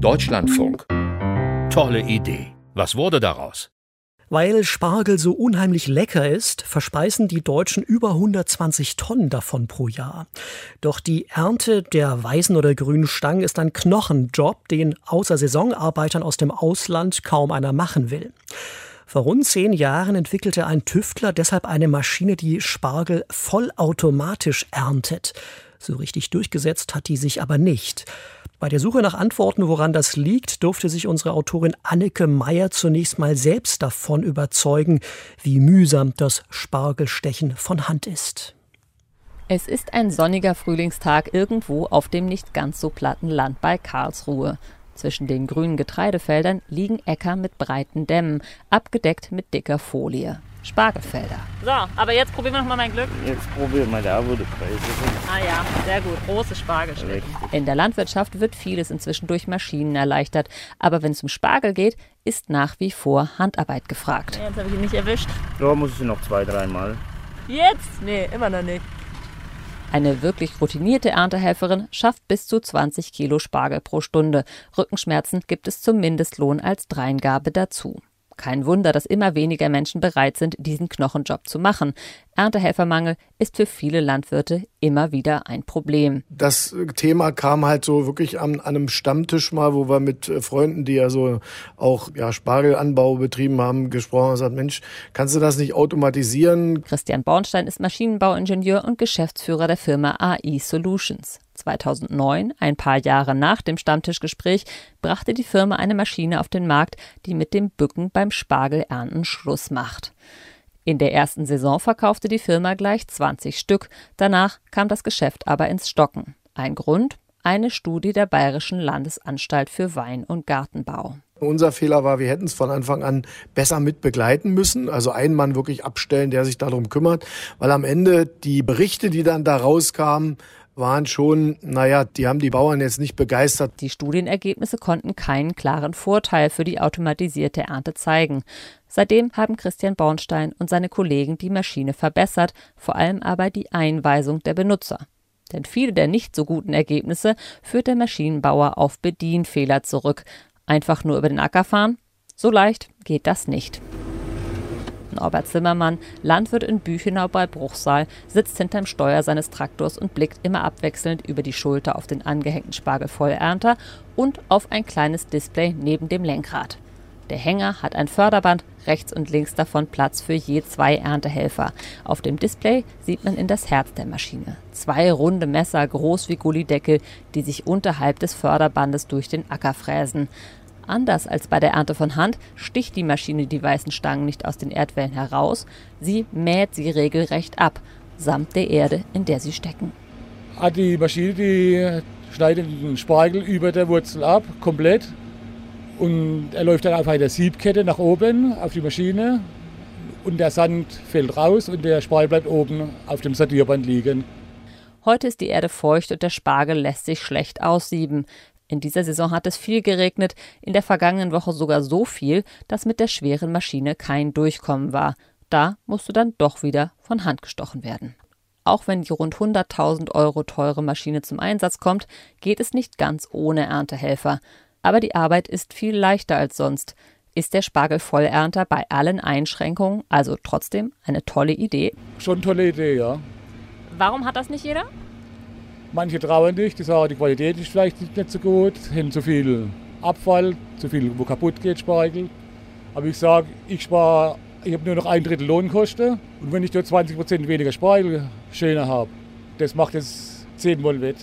Deutschlandfunk. Tolle Idee. Was wurde daraus? Weil Spargel so unheimlich lecker ist, verspeisen die Deutschen über 120 Tonnen davon pro Jahr. Doch die Ernte der weißen oder grünen Stangen ist ein Knochenjob, den außer Saisonarbeitern aus dem Ausland kaum einer machen will. Vor rund zehn Jahren entwickelte ein Tüftler deshalb eine Maschine, die Spargel vollautomatisch erntet. So richtig durchgesetzt hat die sich aber nicht. Bei der Suche nach Antworten, woran das liegt, durfte sich unsere Autorin Anneke Meyer zunächst mal selbst davon überzeugen, wie mühsam das Spargelstechen von Hand ist. Es ist ein sonniger Frühlingstag irgendwo auf dem nicht ganz so platten Land bei Karlsruhe. Zwischen den grünen Getreidefeldern liegen Äcker mit breiten Dämmen, abgedeckt mit dicker Folie. Spargelfelder. So, aber jetzt probieren wir nochmal mein Glück. Jetzt probieren wir, da wurde Preise. Ah ja, sehr gut. Große Spargelschnitte. In der Landwirtschaft wird vieles inzwischen durch Maschinen erleichtert. Aber wenn es um Spargel geht, ist nach wie vor Handarbeit gefragt. Jetzt habe ich ihn nicht erwischt. Da muss ich noch zwei, dreimal. Jetzt? Nee, immer noch nicht. Eine wirklich routinierte Erntehelferin schafft bis zu 20 Kilo Spargel pro Stunde. Rückenschmerzen gibt es zum Mindestlohn als Dreingabe dazu. Kein Wunder, dass immer weniger Menschen bereit sind, diesen Knochenjob zu machen. Erntehelfermangel ist für viele Landwirte immer wieder ein Problem. Das Thema kam halt so wirklich an, an einem Stammtisch mal, wo wir mit äh, Freunden, die ja so auch ja, Spargelanbau betrieben haben, gesprochen haben und gesagt, Mensch, kannst du das nicht automatisieren? Christian Bornstein ist Maschinenbauingenieur und Geschäftsführer der Firma AI Solutions. 2009, ein paar Jahre nach dem Stammtischgespräch, brachte die Firma eine Maschine auf den Markt, die mit dem Bücken beim Spargelernten Schluss macht. In der ersten Saison verkaufte die Firma gleich 20 Stück, danach kam das Geschäft aber ins Stocken. Ein Grund? Eine Studie der Bayerischen Landesanstalt für Wein- und Gartenbau. Unser Fehler war, wir hätten es von Anfang an besser mit begleiten müssen, also einen Mann wirklich abstellen, der sich darum kümmert, weil am Ende die Berichte, die dann da rauskamen, waren schon, naja, die haben die Bauern jetzt nicht begeistert. Die Studienergebnisse konnten keinen klaren Vorteil für die automatisierte Ernte zeigen. Seitdem haben Christian Bornstein und seine Kollegen die Maschine verbessert, vor allem aber die Einweisung der Benutzer. Denn viele der nicht so guten Ergebnisse führt der Maschinenbauer auf Bedienfehler zurück. Einfach nur über den Acker fahren? So leicht geht das nicht. Norbert Zimmermann, Landwirt in Büchenau bei Bruchsal, sitzt hinterm Steuer seines Traktors und blickt immer abwechselnd über die Schulter auf den angehängten Spargelvollernter und auf ein kleines Display neben dem Lenkrad. Der Hänger hat ein Förderband, rechts und links davon Platz für je zwei Erntehelfer. Auf dem Display sieht man in das Herz der Maschine. Zwei runde Messer, groß wie Gullideckel, die sich unterhalb des Förderbandes durch den Acker fräsen. Anders als bei der Ernte von Hand sticht die Maschine die weißen Stangen nicht aus den Erdwellen heraus, sie mäht sie regelrecht ab, samt der Erde, in der sie stecken. Ah, die Maschine die schneidet den Spargel über der Wurzel ab, komplett. Und er läuft dann auf einer Siebkette nach oben auf die Maschine. Und der Sand fällt raus und der Spargel bleibt oben auf dem Sortierband liegen. Heute ist die Erde feucht und der Spargel lässt sich schlecht aussieben. In dieser Saison hat es viel geregnet, in der vergangenen Woche sogar so viel, dass mit der schweren Maschine kein Durchkommen war. Da musste dann doch wieder von Hand gestochen werden. Auch wenn die rund 100.000 Euro teure Maschine zum Einsatz kommt, geht es nicht ganz ohne Erntehelfer. Aber die Arbeit ist viel leichter als sonst. Ist der Spargelvollernter bei allen Einschränkungen also trotzdem eine tolle Idee? Schon tolle Idee, ja. Warum hat das nicht jeder? Manche trauen nicht, die sagen, die Qualität ist vielleicht nicht so gut, haben zu viel Abfall, zu viel, wo kaputt geht, Spargel. Aber ich sage, ich spare, ich habe nur noch ein Drittel Lohnkosten und wenn ich dort 20 Prozent weniger Spargel schöner habe, das macht es zehnmal wett.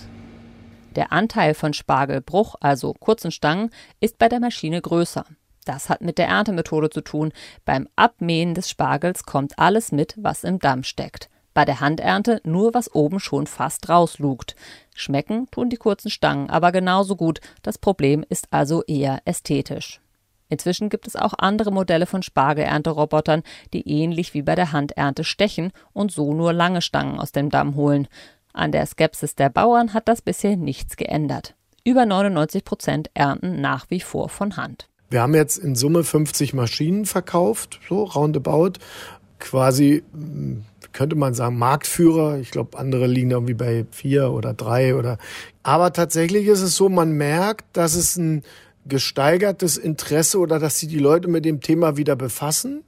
Der Anteil von Spargelbruch, also kurzen Stangen, ist bei der Maschine größer. Das hat mit der Erntemethode zu tun. Beim Abmähen des Spargels kommt alles mit, was im Damm steckt. Bei der Handernte nur, was oben schon fast rauslugt. Schmecken tun die kurzen Stangen aber genauso gut. Das Problem ist also eher ästhetisch. Inzwischen gibt es auch andere Modelle von Spargelernterobotern, die ähnlich wie bei der Handernte stechen und so nur lange Stangen aus dem Damm holen. An der Skepsis der Bauern hat das bisher nichts geändert. Über 99 Prozent ernten nach wie vor von Hand. Wir haben jetzt in Summe 50 Maschinen verkauft, so roundabout. Quasi könnte man sagen, Marktführer. Ich glaube, andere liegen irgendwie bei vier oder drei oder. Aber tatsächlich ist es so, man merkt, dass es ein gesteigertes Interesse oder dass sich die Leute mit dem Thema wieder befassen,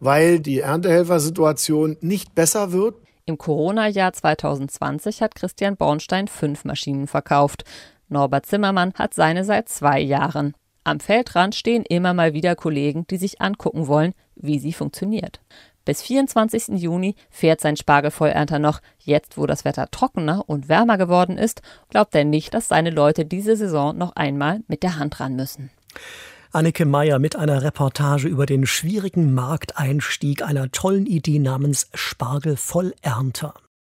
weil die Erntehelfersituation nicht besser wird. Im Corona-Jahr 2020 hat Christian Bornstein fünf Maschinen verkauft. Norbert Zimmermann hat seine seit zwei Jahren. Am Feldrand stehen immer mal wieder Kollegen, die sich angucken wollen, wie sie funktioniert. Bis 24. Juni fährt sein Spargelvollernter noch. Jetzt, wo das Wetter trockener und wärmer geworden ist, glaubt er nicht, dass seine Leute diese Saison noch einmal mit der Hand ran müssen. Anneke Meyer mit einer Reportage über den schwierigen Markteinstieg einer tollen Idee namens Spargelvollernter.